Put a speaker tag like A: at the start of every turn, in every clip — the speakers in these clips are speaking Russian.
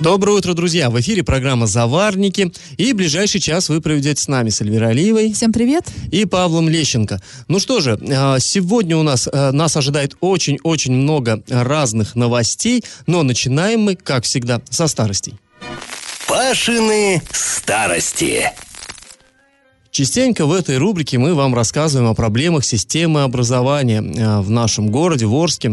A: Доброе утро, друзья! В эфире программа «Заварники». И ближайший час вы проведете с нами, с Эльвирой Алиевой.
B: Всем привет!
A: И Павлом Лещенко. Ну что же, а, сегодня у нас, а, нас ожидает очень-очень много разных новостей, но начинаем мы, как всегда, со старостей.
C: Пашины старости.
A: Частенько в этой рубрике мы вам рассказываем о проблемах системы образования э, в нашем городе, в Орске.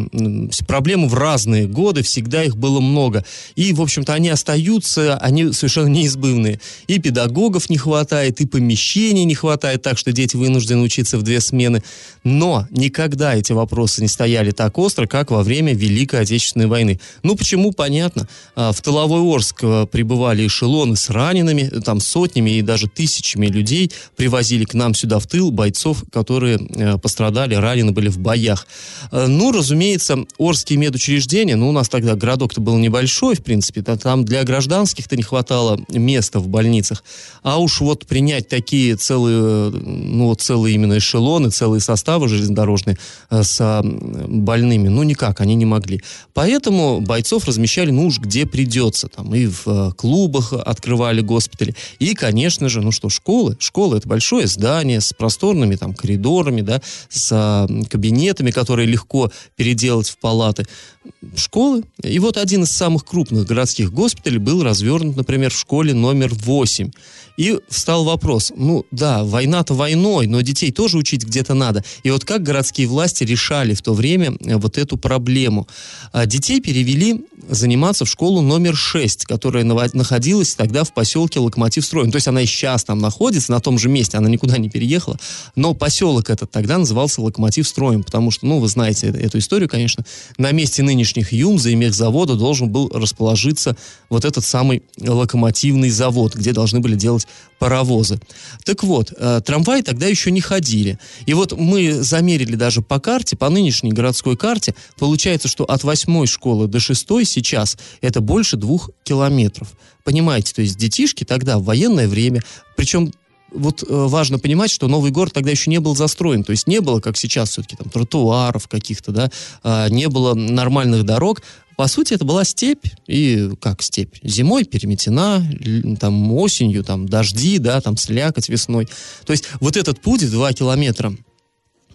A: Проблемы в разные годы, всегда их было много. И, в общем-то, они остаются, они совершенно неизбывные. И педагогов не хватает, и помещений не хватает, так что дети вынуждены учиться в две смены. Но никогда эти вопросы не стояли так остро, как во время Великой Отечественной войны. Ну, почему? Понятно. А, в тыловой Орск э, прибывали эшелоны с ранеными, там сотнями и даже тысячами людей – привозили к нам сюда в тыл бойцов, которые э, пострадали, ранены были в боях. Э, ну, разумеется, Орские медучреждения, ну, у нас тогда городок-то был небольшой, в принципе, там для гражданских-то не хватало места в больницах. А уж вот принять такие целые, ну, целые именно эшелоны, целые составы железнодорожные э, с больными, ну, никак, они не могли. Поэтому бойцов размещали, ну, уж где придется. Там и в клубах открывали госпитали. И, конечно же, ну что, школы. Школы это большое здание с просторными там коридорами, да, с а, кабинетами, которые легко переделать в палаты. Школы. И вот один из самых крупных городских госпиталей был развернут, например, в школе номер 8. И встал вопрос, ну да, война-то войной, но детей тоже учить где-то надо. И вот как городские власти решали в то время э, вот эту проблему? А детей перевели заниматься в школу номер 6, которая находилась тогда в поселке Локомотив Строй. Ну, то есть она и сейчас там находится, на том же месте, она никуда не переехала. Но поселок этот тогда назывался Локомотив Строем, потому что, ну, вы знаете эту историю, конечно, на месте нынешних ЮМЗа и мехзавода должен был расположиться вот этот самый локомотивный завод, где должны были делать паровозы. Так вот, э, трамваи тогда еще не ходили. И вот мы замерили даже по карте, по нынешней городской карте, получается, что от восьмой школы до шестой сейчас это больше двух километров. Понимаете, то есть детишки тогда в военное время, причем вот э, важно понимать, что Новый город тогда еще не был застроен, то есть не было, как сейчас, все-таки там тротуаров каких-то, да, э, не было нормальных дорог. По сути, это была степь, и как степь? Зимой переметена, там осенью, там дожди, да, там слякоть весной. То есть вот этот путь в 2 километра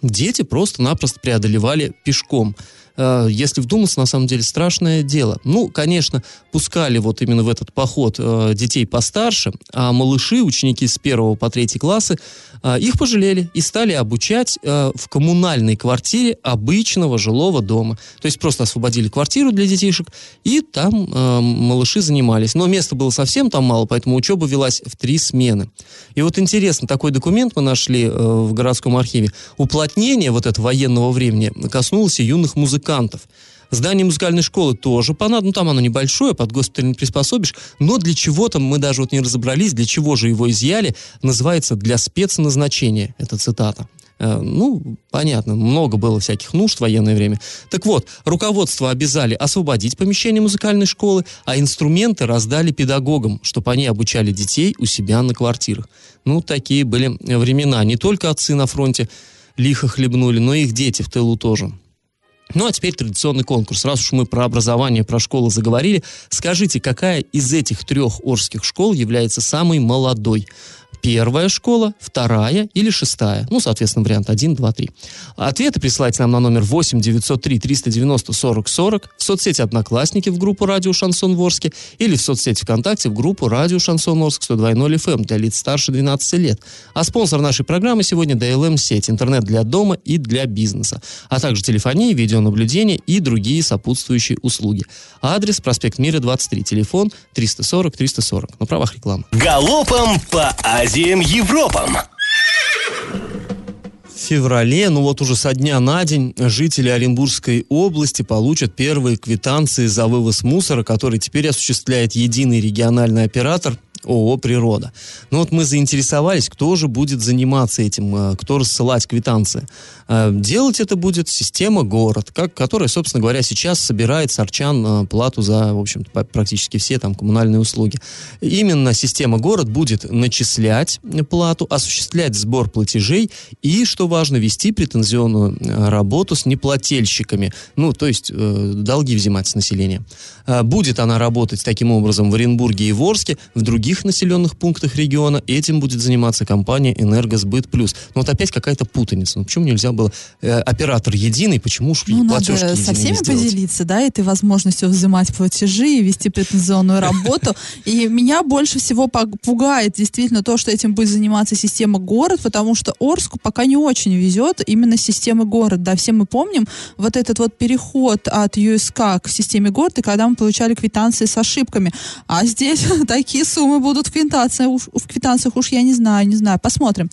A: дети просто-напросто преодолевали пешком. Э, если вдуматься, на самом деле страшное дело. Ну, конечно, пускали вот именно в этот поход э, детей постарше, а малыши, ученики с первого по третий классы, э, их пожалели и стали обучать в коммунальной квартире обычного жилого дома. То есть просто освободили квартиру для детишек, и там малыши занимались. Но места было совсем там мало, поэтому учеба велась в три смены. И вот интересно, такой документ мы нашли в городском архиве. Уплотнение вот этого военного времени коснулось и юных музыкантов музыкантов. Здание музыкальной школы тоже понадобно, ну там оно небольшое, под госпиталь не приспособишь, но для чего-то мы даже вот не разобрались, для чего же его изъяли, называется «для спецназначения», это цитата. Э, ну, понятно, много было всяких нужд в военное время. Так вот, руководство обязали освободить помещение музыкальной школы, а инструменты раздали педагогам, чтобы они обучали детей у себя на квартирах. Ну, такие были времена. Не только отцы на фронте лихо хлебнули, но и их дети в тылу тоже. Ну а теперь традиционный конкурс. Раз уж мы про образование, про школы заговорили, скажите, какая из этих трех орских школ является самой молодой? Первая школа, вторая или шестая. Ну, соответственно, вариант 1, 2, 3. Ответы присылайте нам на номер 8 903 390 40 40 в соцсети «Одноклассники» в группу «Радио Шансон Ворске» или в соцсети ВКонтакте в группу «Радио Шансон Орск» 102.0 FM для лиц старше 12 лет. А спонсор нашей программы сегодня DLM-сеть, интернет для дома и для бизнеса, а также телефония, видеонаблюдение и другие сопутствующие услуги. Адрес проспект Мира, 23, телефон 340 340. На правах рекламы.
C: Галопом по Азиям Европам.
A: Феврале, ну вот уже со дня на день, жители Оренбургской области получат первые квитанции за вывоз мусора, который теперь осуществляет единый региональный оператор ООО «Природа». Ну вот мы заинтересовались, кто же будет заниматься этим, э, кто рассылать квитанции. Э, делать это будет система «Город», как, которая, собственно говоря, сейчас собирает с арчан э, плату за, в общем практически все там коммунальные услуги. Именно система «Город» будет начислять плату, осуществлять сбор платежей и, что важно, вести претензионную работу с неплательщиками, ну, то есть э, долги взимать с населения. Будет она работать таким образом в Оренбурге и Ворске, в других населенных пунктах региона этим будет заниматься компания «Энергосбыт плюс». Но вот опять какая-то путаница. Ну, почему нельзя было э, оператор единый, почему уж
B: ну,
A: платежки
B: надо со всеми поделиться, да, этой возможностью взимать платежи и вести претензионную работу. И меня больше всего пугает действительно то, что этим будет заниматься система город, потому что Орску пока не очень везет именно системы город. Да, все мы помним вот этот вот переход от ЮСК к системе город, и когда мы получали квитанции с ошибками. А здесь такие суммы будут в квитанциях, в квитанциях уж я не знаю, не знаю, посмотрим.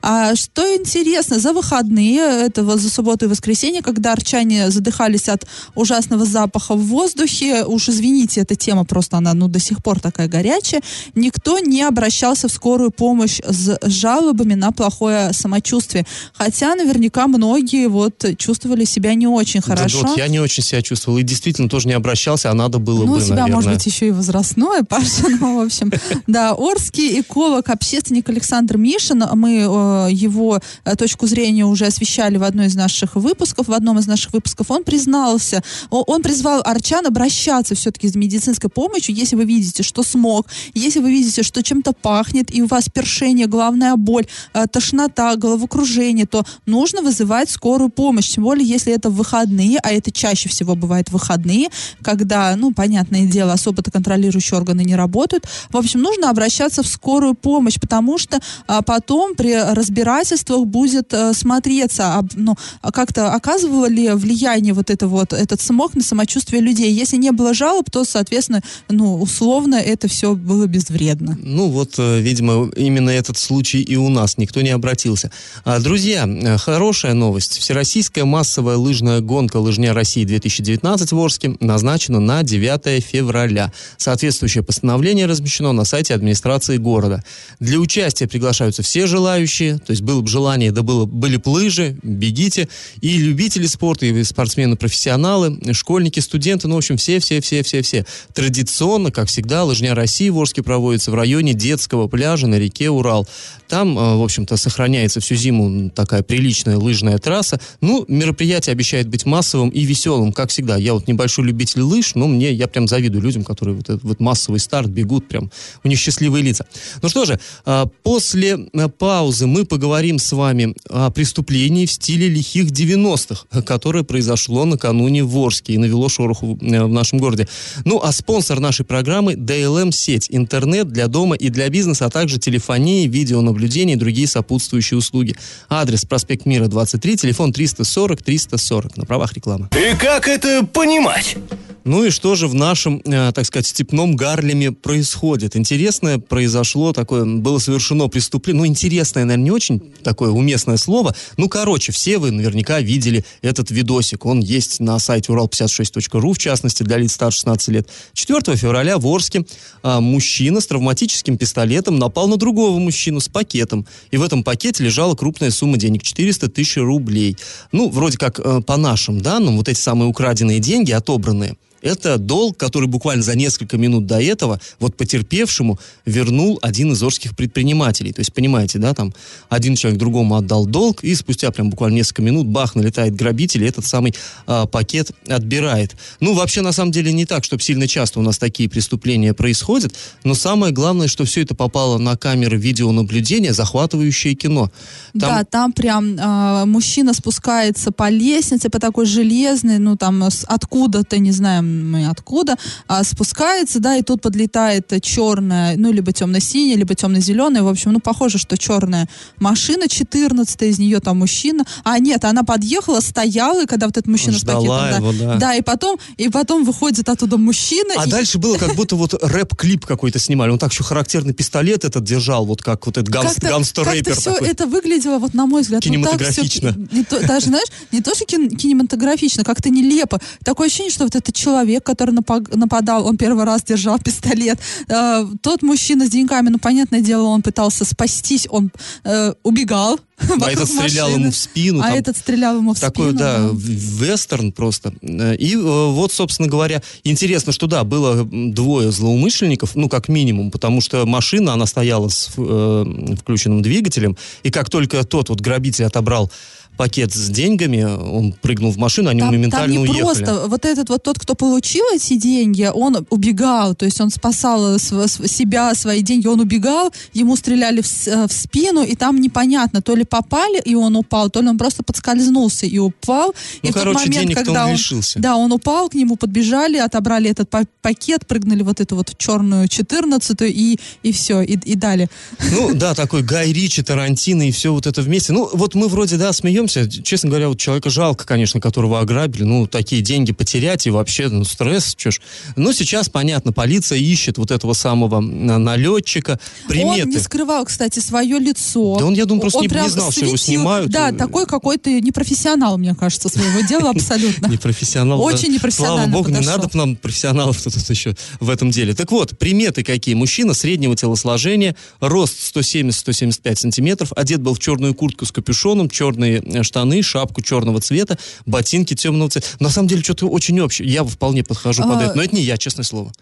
B: А, что интересно, за выходные этого за субботу и воскресенье, когда арчане задыхались от ужасного запаха в воздухе, уж извините, эта тема просто, она ну до сих пор такая горячая, никто не обращался в скорую помощь с жалобами на плохое самочувствие. Хотя наверняка многие вот чувствовали себя не очень хорошо.
A: Да, вот я не очень себя чувствовал и действительно тоже не обращался, а надо было
B: ну,
A: бы,
B: у тебя,
A: наверное.
B: может быть, еще и возрастное, Паша, ну, в общем. Да, Орский эколог, общественник Александр Мишин, мы э, его э, точку зрения уже освещали в одной из наших выпусков, в одном из наших выпусков, он признался, он призвал арчан обращаться все-таки с медицинской помощью, если вы видите, что смог, если вы видите, что чем-то пахнет, и у вас першение, головная боль, э, тошнота, головокружение, то нужно вызывать скорую помощь, тем более, если это выходные, а это чаще всего бывает выходные, когда, ну, понятное дело, особо-то контролирующие органы не работают. В общем, нужно обращаться в скорую помощь, потому что а, потом при разбирательствах будет а, смотреться, а, ну, как-то оказывало ли влияние вот это вот, этот смог на самочувствие людей. Если не было жалоб, то, соответственно, ну, условно это все было безвредно.
A: Ну, вот, э, видимо, именно этот случай и у нас. Никто не обратился. А, друзья, э, хорошая новость. Всероссийская массовая лыжная гонка «Лыжня России 2019» в Орске назначена на 9 февраля. Соответствующее постановление размещено на сайте администрации города. Для участия приглашаются все желающие, то есть было бы желание, да было, были бы лыжи, бегите, и любители спорта, и спортсмены-профессионалы, школьники, студенты, ну, в общем, все-все-все-все-все. Традиционно, как всегда, лыжня России в Орске проводится в районе детского пляжа на реке Урал. Там, э, в общем-то, сохраняется всю зиму такая приличная лыжная трасса. Ну, мероприятие обещает быть массовым и веселым, как всегда. Я вот небольшой любитель лыж, но мне, я прям завидую людям, которые вот этот вот массовый старт бегут, прям у них счастливые лица. Ну что же, а, после э, паузы мы поговорим с вами о преступлении в стиле лихих 90-х, которое произошло накануне в Орске и навело шороху э, в нашем городе. Ну, а спонсор нашей программы DLM-сеть, интернет для дома и для бизнеса, а также телефонии, видеонаблюдение и другие сопутствующие услуги. Адрес проспект Мира 23, телефон 340 340 на правах рекламы.
C: И как это понимать?
A: Ну и что же в нашем, э, так сказать, степном Гарлеме происходит? Интересное произошло, такое, было совершено преступление, ну интересное, наверное, не очень такое уместное слово, ну короче, все вы наверняка видели этот видосик, он есть на сайте урал56.ру, в частности, для лиц старше 16 лет. 4 февраля в Орске а, мужчина с травматическим пистолетом напал на другого мужчину с пакетом, и в этом пакете лежала крупная сумма денег, 400 тысяч рублей. Ну, вроде как, э, по нашим данным, вот эти самые украденные деньги, отобранные, это долг, который буквально за несколько минут до этого вот потерпевшему вернул один из орских предпринимателей. То есть, понимаете, да, там один человек другому отдал долг, и спустя прям буквально несколько минут бах, налетает грабитель, и этот самый а, пакет отбирает. Ну, вообще, на самом деле, не так, чтобы сильно часто у нас такие преступления происходят, но самое главное, что все это попало на камеры видеонаблюдения, захватывающее кино.
B: Там... Да, там прям э, мужчина спускается по лестнице, по такой железной, ну, там, откуда-то, не знаю, откуда, а, спускается, да, и тут подлетает черная, ну, либо темно-синяя, либо темно-зеленая, в общем, ну, похоже, что черная машина, 14 из нее там мужчина, а нет, она подъехала, стояла, и когда вот этот мужчина
A: Ждала
B: с пакетом,
A: его, да,
B: да. да, и потом, и потом выходит оттуда мужчина.
A: А
B: и...
A: дальше было как будто вот рэп-клип какой-то снимали, он так еще характерный пистолет этот держал, вот как вот этот ганст, гангстер-рэпер
B: все такой. это выглядело, вот на мой взгляд,
A: кинематографично.
B: Вот так все, не то, даже, знаешь, не то, что кин, кинематографично, как-то нелепо. Такое ощущение, что вот этот человек человек, который напа- нападал, он первый раз держал пистолет. Э, тот мужчина с деньгами, ну, понятное дело, он пытался спастись, он э, убегал.
A: А
B: вокруг
A: этот стрелял
B: машины.
A: ему в спину.
B: А
A: там
B: этот стрелял ему в
A: такой,
B: спину.
A: да, в- вестерн просто. Э, И э, вот, собственно говоря, интересно, что да, было двое злоумышленников, ну, как минимум, потому что машина, она стояла с э, включенным двигателем, и как только тот вот грабитель отобрал пакет с деньгами, он прыгнул в машину, они
B: Там, там
A: моментально
B: не
A: уехали.
B: просто, вот этот вот тот, кто получил эти деньги, он убегал, то есть он спасал св- себя, свои деньги, он убегал, ему стреляли в, э, в спину, и там непонятно, то ли попали, и он упал, то ли он просто подскользнулся и упал.
A: Ну,
B: и в тот
A: короче,
B: момент,
A: денег-то
B: когда
A: он лишился.
B: да, он упал, к нему подбежали, отобрали этот па- пакет, прыгнули вот эту вот черную четырнадцатую и, и все, и, и дали.
A: Ну, да, такой Гай Ричи, Тарантино и все вот это вместе. Ну, вот мы вроде, да, смеемся. Честно говоря, вот человека жалко, конечно, которого ограбили. Ну, такие деньги потерять и вообще, ну, стресс, чё ж. Но сейчас, понятно, полиция ищет вот этого самого налетчика.
B: Он не
A: Приметы.
B: скрывал, кстати, свое лицо.
A: Да он, я думаю, просто
B: Он
A: не- не знал, что его
B: светил.
A: снимают.
B: Да, такой какой-то непрофессионал, мне кажется, своего дела абсолютно.
A: Непрофессионал.
B: Очень непрофессионально
A: Слава богу, не надо нам профессионалов тут еще в этом деле. Так вот, приметы какие. Мужчина среднего телосложения, рост 170-175 сантиметров, одет был в черную куртку с капюшоном, черные штаны, шапку черного цвета, ботинки темного цвета. На самом деле, что-то очень общее. Я вполне подхожу под
B: А,
A: это. Но это не я, честное слово.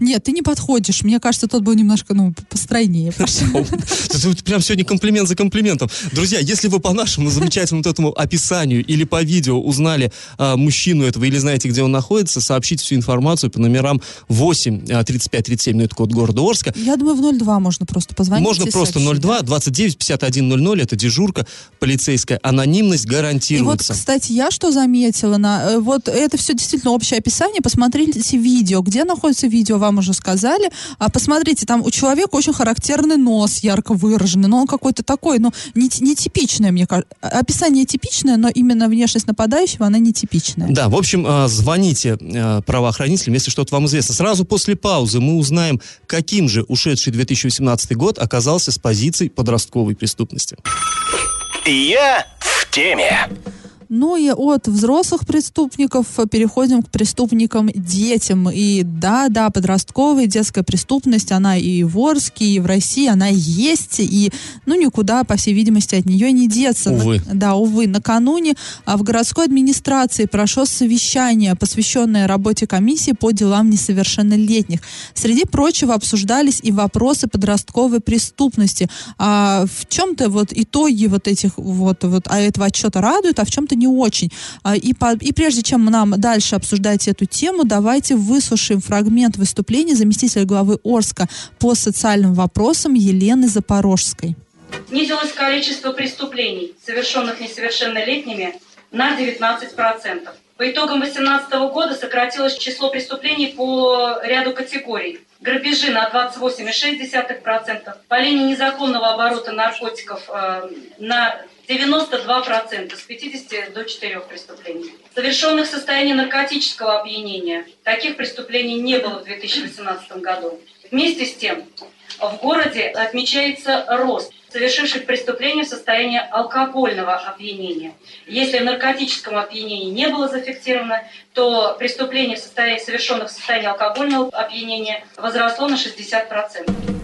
B: Нет, ты не подходишь. Мне кажется, тот был немножко, ну, постройнее.
A: Прям сегодня комплимент за комплиментом. Друзья, если вы по нашему замечательному вот этому описанию или по видео узнали а, мужчину этого или знаете, где он находится, сообщите всю информацию по номерам 8 а, 35 37, ну это код города Орска.
B: Я думаю, в 02 можно просто позвонить.
A: Можно просто
B: сообщить,
A: 02 29 51 00, это дежурка полицейская, анонимность
B: И вот,
A: гарантируется.
B: кстати, я что заметила, на, э, вот это все действительно общее описание, посмотрите видео, где находится видео, вам уже сказали, а посмотрите, там у человека очень характерный нос, ярко выраженный, но он какой-то такой, ну, не, нетипичное, мне кажется, описание типичное, но именно внешность нападающего, она нетипичная.
A: Да, в общем, а, звоните а, правоохранителям, если что-то вам известно. Сразу после паузы мы узнаем, каким же ушедший 2018 год оказался с позиций подростковой преступности.
C: Я в теме.
B: Ну и от взрослых преступников э, переходим к преступникам детям. И да, да, подростковая детская преступность, она и в Орске, и в России, она есть, и ну никуда, по всей видимости, от нее не деться.
A: Увы.
B: На- да, увы. Накануне а, в городской администрации прошло совещание, посвященное работе комиссии по делам несовершеннолетних. Среди прочего обсуждались и вопросы подростковой преступности. А в чем-то вот итоги вот этих вот, вот а этого отчета радуют, а в чем-то не очень. А, и, по- и прежде чем нам дальше обсуждать эту тему, давайте выслушаем фрагмент выступления заместителя главы Орска по социальным вопросам Елены Запорожской.
D: снизилось количество преступлений, совершенных несовершеннолетними, на 19%. По итогам 2018 года сократилось число преступлений по ряду категорий. Грабежи на 28,6%, по линии незаконного оборота наркотиков э, на 92%, с 50 до 4 преступлений. Совершенных в состоянии наркотического опьянения. Таких преступлений не было в 2018 году. Вместе с тем, в городе отмечается рост совершивших преступления в состоянии алкогольного опьянения. Если в наркотическом опьянении не было зафиксировано, то преступление, в состоянии, совершенных в состоянии алкогольного опьянения, возросло на 60%.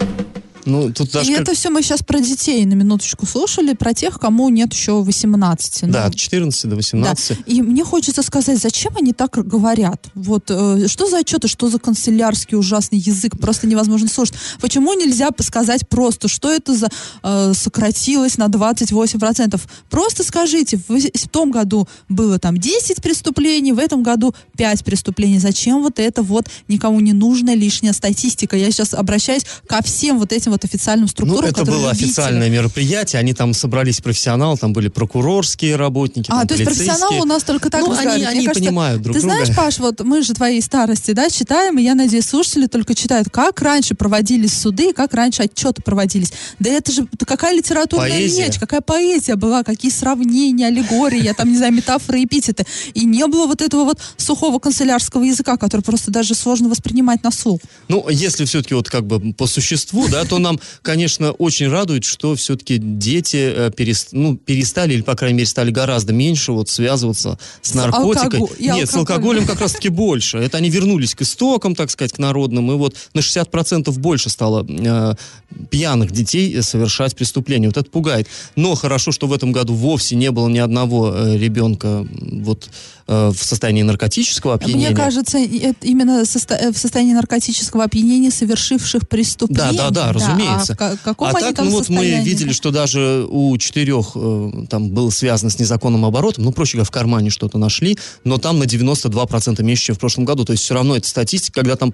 A: Ну, тут даже...
B: и
A: как-
B: это все мы сейчас про детей на минуточку слушали, про тех, кому нет еще 18.
A: Да,
B: Ну,
A: от 14 до 18.
B: И мне хочется сказать, зачем они так говорят? Вот э, что за отчеты, что за канцелярский ужасный язык, просто невозможно слушать. Почему нельзя сказать просто, что это за э, сократилось на 28%? Просто скажите, в, в том году было там 10 преступлений, в этом году 5 преступлений. Зачем вот это вот никому не нужная лишняя статистика? Я сейчас обращаюсь ко всем вот этим вот официальным
A: Ну,
B: структурам,
A: это было
B: любители.
A: официальное мероприятие, они там собрались профессионалы, там были прокурорские работники,
B: А,
A: там,
B: то есть профессионалы у нас только так
A: ну, они, они
B: кажется,
A: понимают друг
B: Ты
A: друга.
B: знаешь, Паш, вот мы же твоей старости, да, читаем, и я надеюсь, слушатели только читают, как раньше проводились суды, и как раньше отчеты проводились. Да это же какая литературная
A: Поэзия.
B: речь, какая поэзия была, какие сравнения, аллегории, я там, не знаю, метафоры, эпитеты. И не было вот этого вот сухого канцелярского языка, который просто даже сложно воспринимать на слух.
A: Ну, если все-таки вот как бы по существу, да, то нам, конечно, очень радует, что все-таки дети э, перест... ну, перестали, или, по крайней мере, стали гораздо меньше вот связываться с наркотикой.
B: алкоголь-
A: Нет, с
B: алкоголем.
A: как раз-таки больше. Это они вернулись к истокам, так сказать, к народным, и вот на 60% больше стало э, пьяных детей совершать преступления. Вот это пугает. Но хорошо, что в этом году вовсе не было ни одного э, ребенка вот э, в состоянии наркотического опьянения.
B: Мне кажется, именно состо- в состоянии наркотического опьянения совершивших преступление.
A: Да, да, да, разумеется.
B: А в ка- каком
A: а
B: они
A: так,
B: там
A: ну вот мы
B: состоянии?
A: видели, что даже у четырех э, там было связано с незаконным оборотом, ну, проще говоря, в кармане что-то нашли, но там на 92% меньше, чем в прошлом году. То есть все равно эта статистика, когда там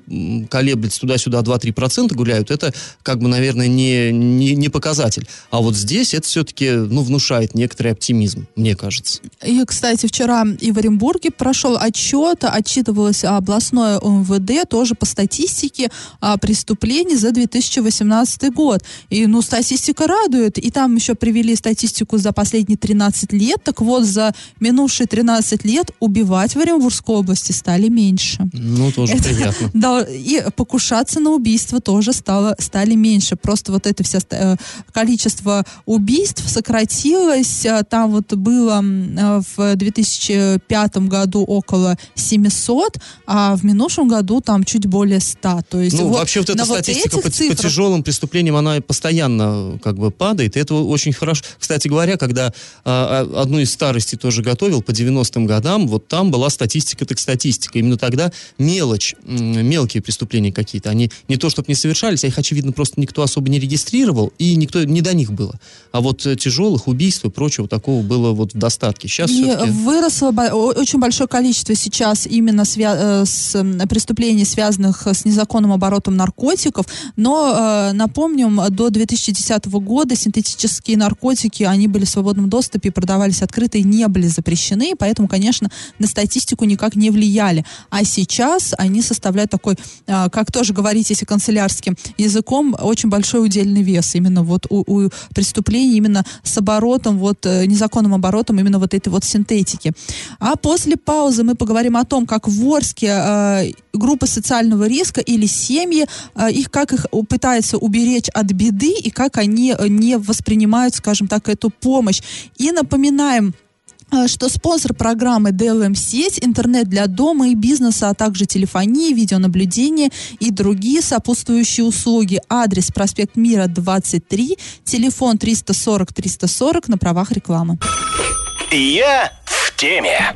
A: колеблется туда-сюда 2-3% гуляют, это как бы, наверное, не, не, не показатель. А вот здесь это все-таки, ну, внушает некоторый оптимизм, мне кажется.
B: И, кстати, вчера и в Оренбурге прошел отчет, отчитывалось областное МВД тоже по статистике преступлений за 2018 год. И, ну, статистика радует. И там еще привели статистику за последние 13 лет. Так вот, за минувшие 13 лет убивать в Оренбургской области стали меньше.
A: Ну, тоже
B: Это-
A: приятно.
B: Да, и покушаться на убийство тоже стало, стали меньше. Просто вот это ста- э, количество убийств сократилось. А, Там вот было э, в 2005 году около 700, а в минувшем году там чуть более 100. То есть
A: Ну,
B: вот
A: вообще вот эта
B: вот
A: статистика
B: этих
A: по, по
B: цифрах-
A: тяжелым преступлениям, она постоянно э, как бы падает, и это очень хорошо. Кстати говоря, когда а, одну из старостей тоже готовил по 90-м годам, вот там была статистика так статистика. Именно тогда мелочь, мелкие преступления какие-то, они не то чтобы не совершались, а их, очевидно, просто никто особо не регистрировал, и никто не до них было. А вот э, тяжелых убийств и прочего такого было вот в достатке. Сейчас
B: И
A: все-таки...
B: выросло очень большое количество сейчас именно свя- э, с преступлений, связанных с незаконным оборотом наркотиков. Но э, напомним, до 2010 года синтетические наркотики, они были в свободном доступе, продавались открыто и не были запрещены, поэтому, конечно, на статистику никак не влияли. А сейчас они составляют такой, э, как тоже говорить, если канцелярским языком, очень большой удельный вес именно вот у, у преступлений именно с оборотом, вот э, незаконным оборотом именно вот этой вот синтетики. А после паузы мы поговорим о том, как в Орске э, группы социального риска или семьи, э, их как их у- пытаются уберечь от беды и как они э, не воспринимают, скажем так, эту помощь. И напоминаем, э, что спонсор программы DLM-сеть, интернет для дома и бизнеса, а также телефонии, видеонаблюдение и другие сопутствующие услуги. Адрес проспект Мира 23, телефон 340-340 на правах рекламы.
C: Я в теме.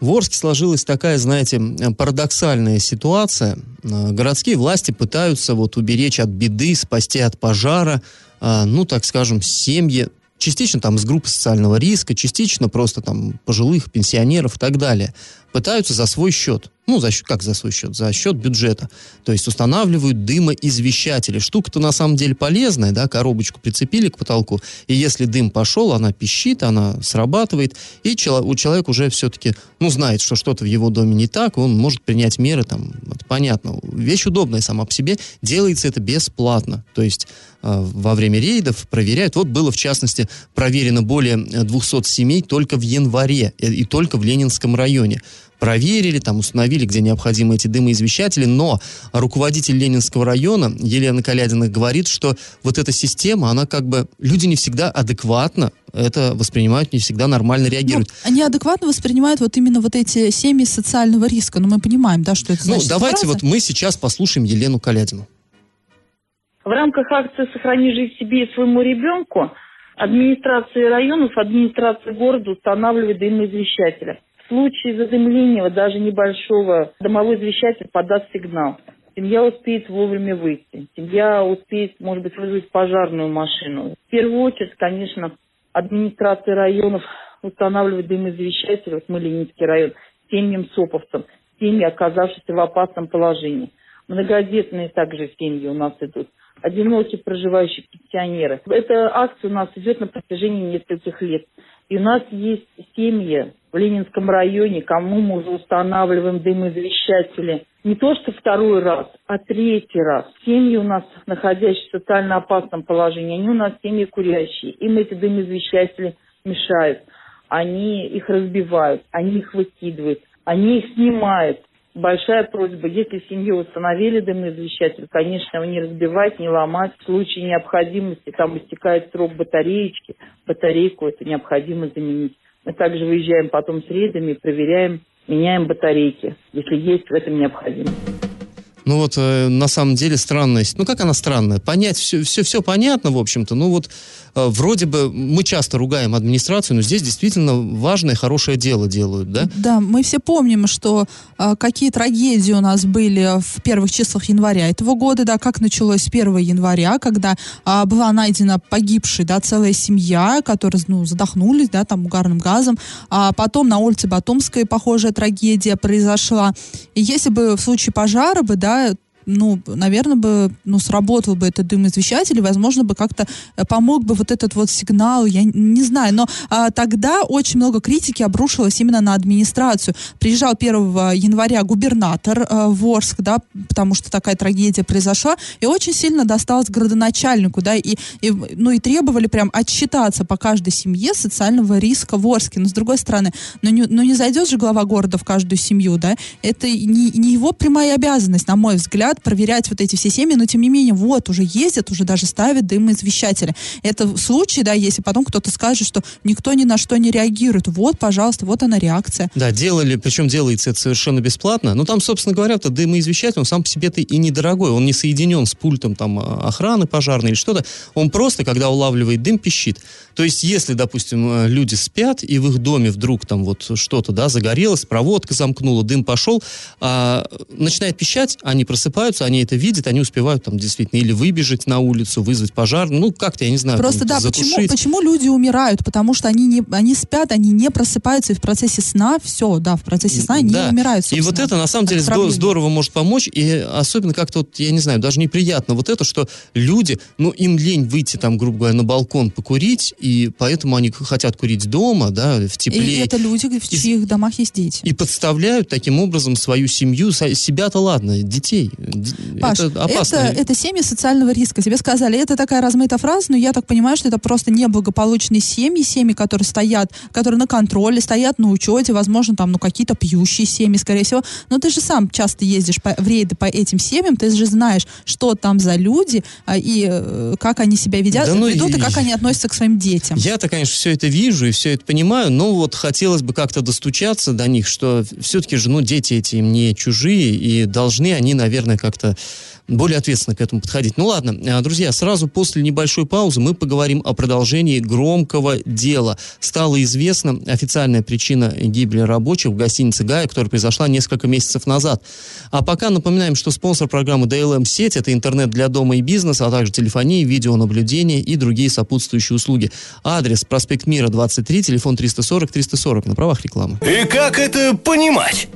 A: В Орске сложилась такая, знаете, парадоксальная ситуация. Э, Городские власти пытаются вот уберечь от беды, спасти от пожара, а, ну, так скажем, семьи, частично там с группы социального риска, частично просто там пожилых, пенсионеров и так далее. Пытаются за свой счет. Ну, за счет, как за свой счет? За счет бюджета. То есть устанавливают дымоизвещатели. Штука-то на самом деле полезная, да, коробочку прицепили к потолку, и если дым пошел, она пищит, она срабатывает, и чело- у человека уже все-таки, ну, знает, что что-то в его доме не так, он может принять меры, там, это понятно. Вещь удобная сама по себе, делается это бесплатно. То есть э, во время рейдов проверяют. Вот было, в частности, проверено более э, 200 семей только в январе, э, и только в Ленинском районе проверили, там установили, где необходимы эти дымоизвещатели, но руководитель Ленинского района Елена Калядина говорит, что вот эта система, она как бы, люди не всегда адекватно это воспринимают, не всегда нормально
B: Ну,
A: реагируют.
B: они адекватно воспринимают вот именно вот эти семьи социального риска. Но мы понимаем, да, что это
A: Ну,
B: значит.
A: давайте
B: фраза.
A: вот мы сейчас послушаем Елену Калядину.
E: В рамках акции «Сохрани жизнь себе и своему ребенку» администрации районов, администрация города устанавливает дымоизвещатели. В случае задымления даже небольшого домовой извещатель подаст сигнал. Семья успеет вовремя выйти. Семья успеет, может быть, вызвать пожарную машину. В первую очередь, конечно, администрация районов устанавливает дымоизвещатели, вот мы Ленинский район, семьям соповцам, семьи, оказавшиеся в опасном положении. Многодетные также семьи у нас идут одинокие проживающие пенсионеры. Эта акция у нас идет на протяжении нескольких лет. И у нас есть семьи в Ленинском районе, кому мы уже устанавливаем дымоизвещатели. Не то, что второй раз, а третий раз. Семьи у нас, находящиеся в социально опасном положении, они у нас семьи курящие. Им эти дымоизвещатели мешают. Они их разбивают, они их выкидывают, они их снимают. большая просьба, если в семье установили дымоизвещатель, конечно, его не разбивать, не ломать. В случае необходимости, там истекает срок батареечки, батарейку это необходимо заменить. Мы также выезжаем потом с рейдами, проверяем, меняем батарейки, если есть в этом необходимость.
A: Ну вот э, на самом деле странная. Ну как она странная? Понять все, все, все понятно, в общем-то. Ну вот э, вроде бы мы часто ругаем администрацию, но здесь действительно важное, хорошее дело делают, да?
B: Да, мы все помним, что э, какие трагедии у нас были в первых числах января этого года, да, как началось 1 января, когда э, была найдена погибшая, да, целая семья, которые, ну, задохнулись, да, там угарным газом, а потом на улице Батумской похожая трагедия произошла. И если бы в случае пожара бы, да, да, ну, наверное, бы, ну, сработал бы этот дымоизвещатель, и, возможно, бы как-то э, помог бы вот этот вот сигнал, я не знаю, но а, тогда очень много критики обрушилось именно на администрацию. Приезжал 1 января губернатор а, в да, потому что такая трагедия произошла, и очень сильно досталось градоначальнику, да, и, и, ну, и требовали прям отчитаться по каждой семье социального риска в Орске. Но, с другой стороны, ну, не, ну, не зайдет же глава города в каждую семью, да, это не, не его прямая обязанность, на мой взгляд, проверять вот эти все семьи, но тем не менее, вот, уже ездят, уже даже ставят дымоизвещатели. Это случай, да, если потом кто-то скажет, что никто ни на что не реагирует. Вот, пожалуйста, вот она реакция.
A: Да, делали, причем делается это совершенно бесплатно. Ну, там, собственно говоря, это дымоизвещатель, он сам по себе-то и недорогой. Он не соединен с пультом там а, охраны пожарной или что-то. Он просто, когда улавливает дым, пищит. То есть, если, допустим, э, люди спят, и в их доме вдруг там вот что-то, да, загорелось, проводка замкнула, дым пошел, а, начинает пищать, они просыпаются, просыпаются, они это видят, они успевают там действительно или выбежать на улицу, вызвать пожар, ну как-то, я не знаю,
B: Просто
A: там,
B: да, почему, почему люди умирают? Потому что они, не, они спят, они не просыпаются, и в процессе сна все, да, в процессе сна они да. умирают,
A: И вот это на самом деле здорово, здорово может помочь, и особенно как-то, вот, я не знаю, даже неприятно вот это, что люди, ну им лень выйти там, грубо говоря, на балкон покурить, и поэтому они хотят курить дома, да, в тепле.
B: И это люди, в чьих и, домах есть дети.
A: И подставляют таким образом свою семью, себя-то ладно, детей,
B: Паш, это опасно. Это, это семьи социального риска. Тебе сказали, это такая размытая фраза, но я так понимаю, что это просто неблагополучные семьи, семьи, которые стоят, которые на контроле, стоят на учете, возможно, там, ну, какие-то пьющие семьи, скорее всего. Но ты же сам часто ездишь по, в рейды по этим семьям, ты же знаешь, что там за люди а, и э, как они себя ведят, да, ну, ведут и, и как они относятся к своим детям.
A: Я-то, конечно, все это вижу и все это понимаю, но вот хотелось бы как-то достучаться до них, что все-таки же, ну, дети эти им не чужие, и должны они, наверное, как-то более ответственно к этому подходить. Ну ладно, э, друзья, сразу после небольшой паузы мы поговорим о продолжении громкого дела. Стала известна официальная причина гибели рабочих в гостинице «Гая», которая произошла несколько месяцев назад. А пока напоминаем, что спонсор программы DLM сеть это интернет для дома и бизнеса, а также телефонии, видеонаблюдение и другие сопутствующие услуги. Адрес проспект Мира 23, телефон 340 340 на правах рекламы.
C: И как это понимать?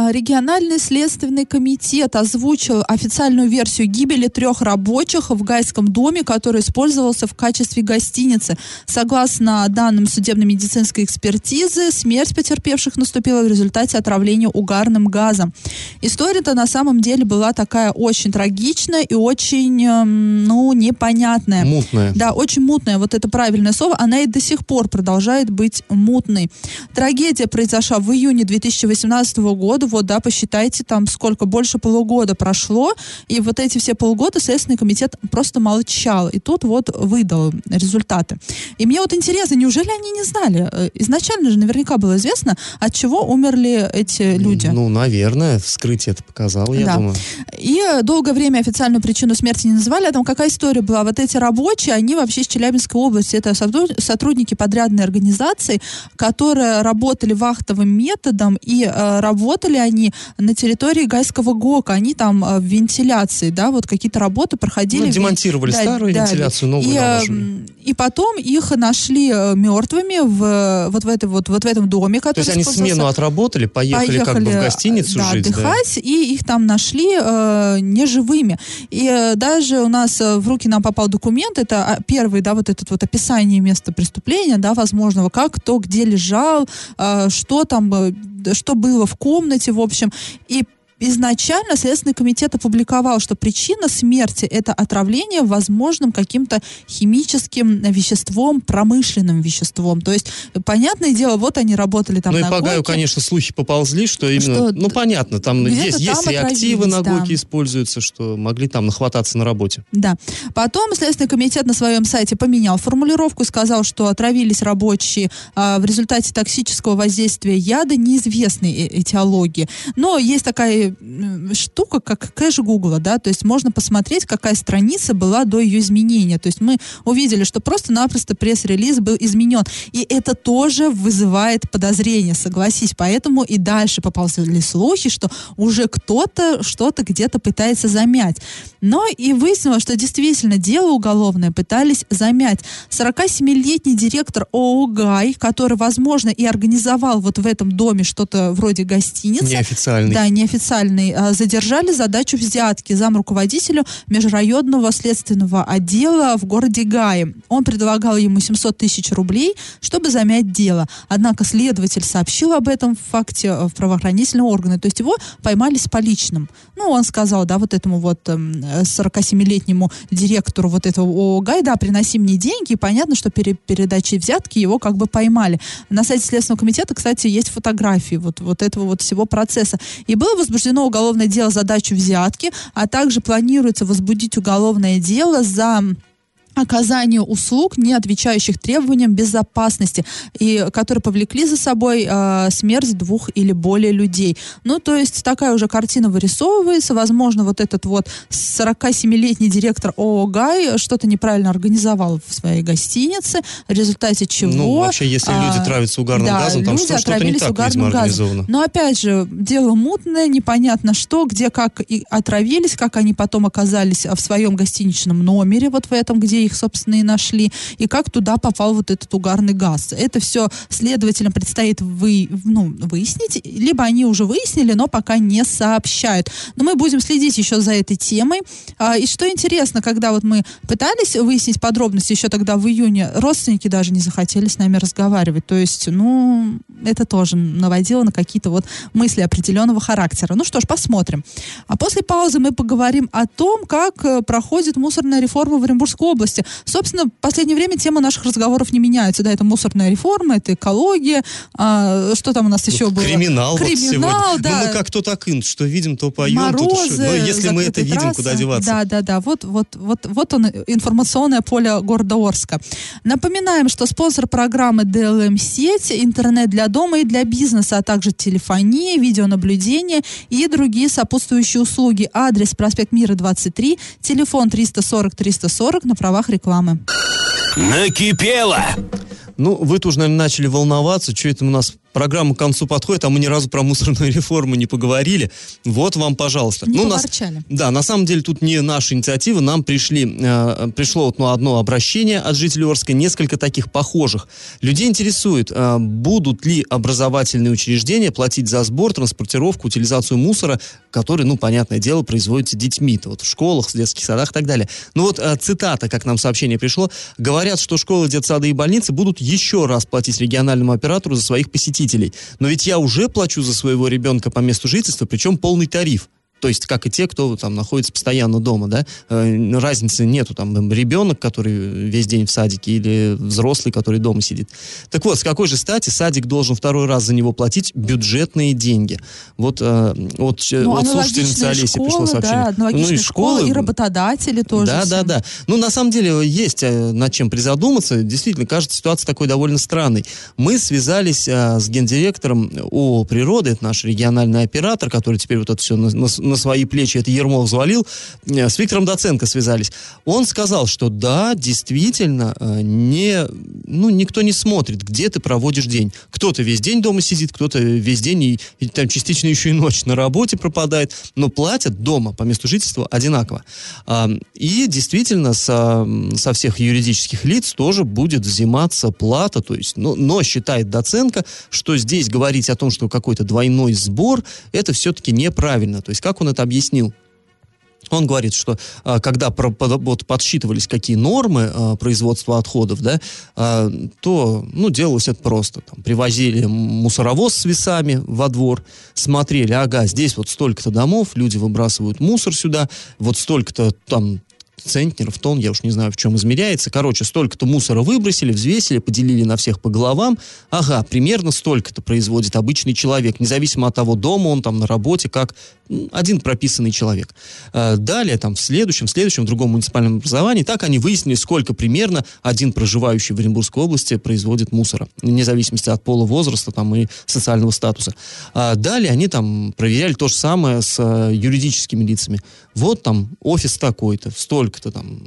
B: А, региональный следственный комитет озвучил официальную версию гибели трех рабочих в Гайском доме, который использовался в качестве гостиницы. Согласно данным судебно-медицинской экспертизы, смерть потерпевших наступила в результате отравления угарным газом. История-то на самом деле была такая очень трагичная и очень, эм, ну, непонятная.
A: Мутная.
B: Да, очень мутная. Вот это правильное слово. Она и до сих пор продолжает быть мутной. Трагедия произошла в июне 2018 года вот, да, посчитайте, там сколько, больше полугода прошло, и вот эти все полгода Следственный комитет просто молчал, и тут вот выдал результаты. И мне вот интересно, неужели они не знали? Э, изначально же наверняка было известно, от чего умерли эти люди.
A: Ну, наверное, вскрытие это показало, я да. думаю.
B: И долгое время официальную причину смерти не называли, а там какая история была? Вот эти рабочие, они вообще из Челябинской области, это сотрудники подрядной организации, которые работали вахтовым методом и э, работали они на территории Гайского ГОКа, они там э, в вентиляции, да, вот какие-то работы проходили. Ну,
A: демонтировали да, старую да, вентиляцию, новую
B: и, э, наложили. И потом их нашли э, мертвыми в, вот, в этой, вот, вот в этом доме, который
A: То есть они смену отработали, поехали, поехали как бы в гостиницу
B: да,
A: жить,
B: отдыхать, да? и их там нашли э, неживыми. И даже у нас в руки нам попал документ, это а, первый, да, вот этот вот описание места преступления, да, возможного, как кто где лежал, э, что там, что было в комнате, в общем. И изначально Следственный комитет опубликовал, что причина смерти это отравление возможным каким-то химическим веществом, промышленным веществом. То есть, понятное дело, вот они работали там
A: ну и
B: на
A: по Гаю, конечно, слухи поползли, что именно,
B: Что
A: ну понятно, там есть, есть
B: там
A: реактивы на Гойке
B: да.
A: используются, что могли там нахвататься на работе.
B: Да. Потом Следственный комитет на своем сайте поменял формулировку и сказал, что отравились рабочие а, в результате токсического воздействия яда неизвестной э- этиологии. Но есть такая штука, как кэш Гугла, да, то есть можно посмотреть, какая страница была до ее изменения. То есть мы увидели, что просто-напросто пресс-релиз был изменен. И это тоже вызывает подозрения, согласись. Поэтому и дальше поползли слухи, что уже кто-то что-то где-то пытается замять. Но и выяснилось, что действительно дело уголовное пытались замять. 47-летний директор ООО «Гай», который, возможно, и организовал вот в этом доме что-то вроде гостиницы,
A: Неофициальный.
B: да, неофициальный, а, задержали задачу взятки зам руководителю межрайонного следственного отдела в городе Гае. Он предлагал ему 700 тысяч рублей, чтобы замять дело. Однако следователь сообщил об этом факте э, в правоохранительные органы. То есть его поймали с поличным. Ну, он сказал, да, вот этому вот эм, э, 47-летнему директору вот этого ООО «Гай», да, приноси мне деньги. И понятно, что пере передачей взятки его как бы поймали. На сайте Следственного комитета, кстати, есть фотографии вот, вот этого вот всего процесса. И было возбуждено уголовное дело за дачу взятки, а также планируется возбудить уголовное дело за оказание услуг, не отвечающих требованиям безопасности, и которые повлекли за собой э, смерть двух или более людей. Ну, то есть такая уже картина вырисовывается. Возможно, вот этот вот 47-летний директор ООО «Гай» что-то неправильно организовал в своей гостинице, в результате чего...
A: Ну, вообще, если
B: а,
A: люди травятся угарным
B: да,
A: газом, там что- что-то не так,
B: угарным газом. Но опять же, дело мутное, непонятно что, где как и отравились, как они потом оказались а, в своем гостиничном номере, вот в этом, где их, собственно, и нашли, и как туда попал вот этот угарный газ. Это все следователям предстоит вы, ну, выяснить, либо они уже выяснили, но пока не сообщают. Но мы будем следить еще за этой темой. А, и что интересно, когда вот мы пытались выяснить подробности еще тогда в июне, родственники даже не захотели с нами разговаривать. То есть, ну, это тоже наводило на какие-то вот мысли определенного характера. Ну что ж, посмотрим. А после паузы мы поговорим о том, как э, проходит мусорная реформа в Оренбургской области. Собственно, в последнее время тема наших разговоров не меняется. Да, это мусорная реформа, это экология. А, что там у нас еще было?
A: Криминал, вот
B: Криминал,
A: сегодня.
B: да.
A: Ну, мы как то так ин, что видим, то поем.
B: Морозы,
A: что- Но если мы это видим,
B: трассы.
A: куда деваться?
B: Да, да, да. Вот, вот, вот, вот он, информационное поле города Орска. Напоминаем, что спонсор программы DLM-сеть, интернет для дома и для бизнеса, а также телефония, видеонаблюдение и другие сопутствующие услуги. Адрес проспект Мира 23, телефон 340-340 на правах рекламы.
C: Накипело!
A: Ну, вы тоже, наверное, начали волноваться, что это у нас программа к концу подходит, а мы ни разу про мусорную реформу не поговорили. Вот вам, пожалуйста.
B: Не
A: ну, нас- да, на самом деле тут не наша инициатива, нам пришли, э, пришло вот, ну, одно обращение от жителей Орска, несколько таких похожих. Людей интересует, э, будут ли образовательные учреждения платить за сбор, транспортировку, утилизацию мусора, который, ну, понятное дело, производится детьми, то вот в школах, в детских садах и так далее. Ну вот э, цитата, как нам сообщение пришло, говорят, что школы, детсады и больницы будут еще раз платить региональному оператору за своих посетителей. Но ведь я уже плачу за своего ребенка по месту жительства, причем полный тариф. То есть, как и те, кто там находится постоянно дома, да, Э, разницы нету, там, ребенок, который весь день в садике, или взрослый, который дома сидит. Так вот, с какой же стати садик должен второй раз за него платить бюджетные деньги? Вот, э, вот, э,
B: Ну,
A: вот
B: аналогичные
A: слушательница Олеси пришло
B: школы,
A: сообщение.
B: да,
A: ну, и
B: школы,
A: школы,
B: и работодатели тоже.
A: да,
B: все.
A: да, да. Ну, на самом деле, есть э, над чем призадуматься. Действительно, кажется, ситуация такой довольно странной. Мы связались э, с гендиректором ООО «Природа», это наш региональный оператор, который теперь вот это все на, на на свои плечи, это ермо взвалил, э, с Виктором Доценко связались. Он сказал, что да, действительно, э, не, ну, никто не смотрит, где ты проводишь день. Кто-то весь день дома сидит, кто-то весь день и, и там частично еще и ночь на работе пропадает, но платят дома по месту жительства одинаково. А, И действительно со, со всех юридических лиц тоже будет взиматься плата, то есть, но, но считает Доценко, что здесь говорить о том, что какой-то двойной сбор, это все-таки неправильно. То есть как он это объяснил? Он говорит, что а, когда вот, подсчитывались какие нормы а, производства отходов, да, а, то ну, делалось это просто. Там, привозили мусоровоз с весами во двор, смотрели, ага, здесь вот столько-то домов, люди выбрасывают мусор сюда, вот столько-то там центнеров, тонн, я уж не знаю, в чем измеряется. Короче, столько-то мусора выбросили, взвесили, поделили на всех по головам. Ага, примерно столько-то производит обычный человек, независимо от того, дома он там на работе, как один прописанный человек. А, далее, там, в следующем, в следующем, в другом муниципальном образовании, так они выяснили, сколько примерно один проживающий в Оренбургской области производит мусора, вне зависимости от пола, возраста там, и социального статуса. А далее они там проверяли то же самое с а, юридическими лицами. Вот там офис такой-то, столько-то там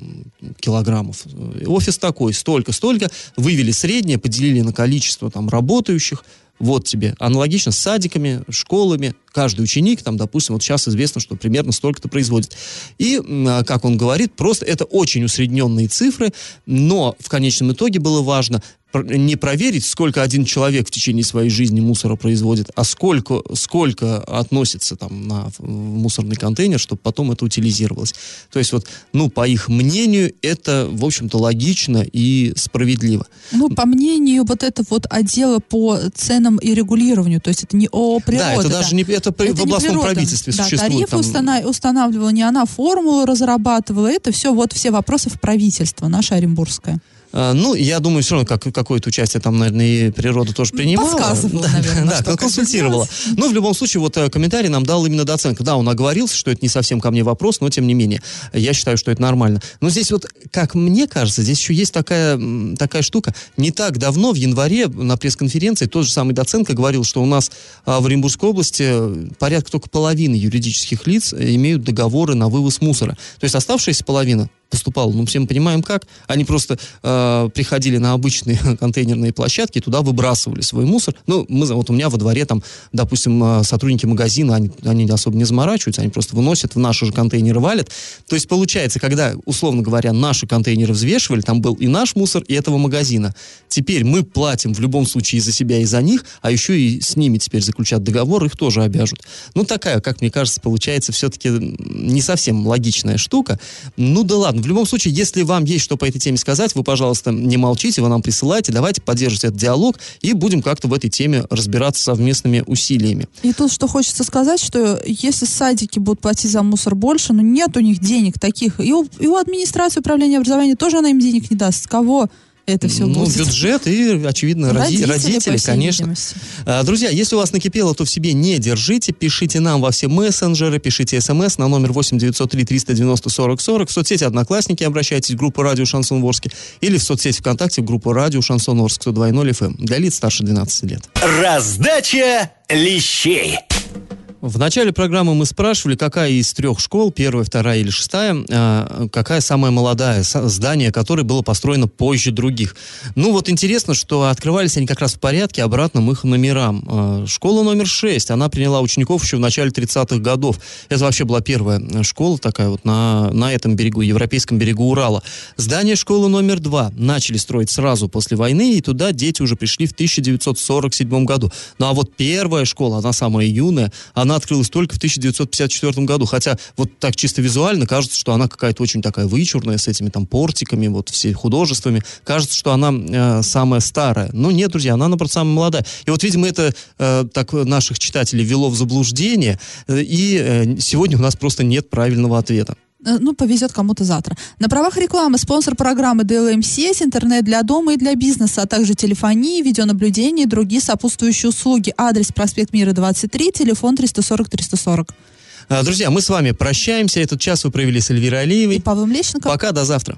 A: килограммов. Офис такой, столько, столько. Вывели среднее, поделили на количество там работающих, вот тебе. Аналогично с садиками, школами. Каждый ученик, там, допустим, вот сейчас известно, что примерно столько-то производит. И, а, как он говорит, просто это очень усредненные цифры, но в конечном итоге было важно не проверить, сколько один человек в течение своей жизни мусора производит, а сколько, сколько относится там на мусорный контейнер, чтобы потом это утилизировалось. То есть вот, ну, по их мнению, это, в общем-то, логично и справедливо.
B: Ну, по мнению вот это вот отдела по ценам и регулированию, то есть это не о природе.
A: Да, это даже не, это, это в областном природа. правительстве да, существует.
B: Тарифы там... устанавливала не она, формулу разрабатывала, это все, вот все вопросы в правительство, наше Оренбургское.
A: А, ну, я думаю, все равно как, какое-то участие там, наверное, и природа тоже принимала.
B: Подсказывала, да, наверное.
A: Да, консультировала. Но в любом случае, вот э, комментарий нам дал именно доценка. Да, он оговорился, что это не совсем ко мне вопрос, но тем не менее, я считаю, что это нормально. Но здесь вот, как мне кажется, здесь еще есть такая, такая штука. Не так давно, в январе, на пресс-конференции, тот же самый доценка говорил, что у нас а, в Оренбургской области порядка только половины юридических лиц имеют договоры на вывоз мусора. То есть оставшаяся половина поступала, ну, все мы понимаем как. Они просто э, приходили на обычные контейнерные площадки туда выбрасывали свой мусор. Ну, мы, вот у меня во дворе там, допустим, э, сотрудники магазина, они, они особо не заморачиваются, они просто выносят в наши же контейнеры, валят. То есть, получается, когда, условно говоря, наши контейнеры взвешивали, там был и наш мусор, и этого магазина. Теперь мы платим в любом случае и за себя, и за них, а еще и с ними теперь заключат договор, их тоже обяжут. Ну, такая, как мне кажется, получается все-таки не совсем логичная штука. Ну, да ладно, в любом случае, если вам есть что по этой теме сказать, вы, пожалуйста, не молчите, вы нам присылайте, давайте поддержите этот диалог и будем как-то в этой теме разбираться совместными усилиями.
B: И тут что хочется сказать, что если садики будут платить за мусор больше, но нет у них денег таких, и у, и у администрации управления образования тоже она им денег не даст. С кого? Это все
A: ну,
B: будет.
A: бюджет и, очевидно, родители, родители конечно. Видимости. А, друзья, если у вас накипело, то в себе не держите. Пишите нам во все мессенджеры, пишите смс на номер 8 903 390 40 40. В соцсети «Одноклассники» обращайтесь в группу «Радио Шансон Орске» или в соцсети ВКонтакте в группу «Радио Шансон Орск» 102.0 FM для лиц старше 12 лет.
C: Раздача лещей.
A: В начале программы мы спрашивали, какая из трех школ, первая, вторая или шестая, э, какая самая молодая, здание которое было построено позже других. Ну вот интересно, что открывались они как раз в порядке, обратным их номерам. Э, школа номер шесть, она приняла учеников еще в начале 30-х годов. Это вообще была первая э, школа такая вот на, на этом берегу, европейском берегу Урала. Здание школы номер два начали строить сразу после войны, и туда дети уже пришли в 1947 году. Ну а вот первая школа, она самая юная, она она открылась только в 1954 году. Хотя вот так чисто визуально кажется, что она какая-то очень такая вычурная, с этими там портиками, вот все художествами. Кажется, что она э, самая старая. Но нет, друзья, она, наоборот, самая молодая. И вот, видимо, это э, так наших читателей вело в заблуждение. Э, и э, сегодня у нас просто нет правильного ответа.
B: Э, ну, повезет кому-то завтра. На правах рекламы спонсор программы DLM сеть, интернет для дома и для бизнеса, а также телефонии, видеонаблюдение и другие сопутствующие услуги. Адрес проспект Мира 23, телефон 340-340.
A: А, друзья, мы с вами прощаемся. Этот час вы провели с Эльвирой Алиевой.
B: И Павлом Лещенко.
A: Пока, до завтра.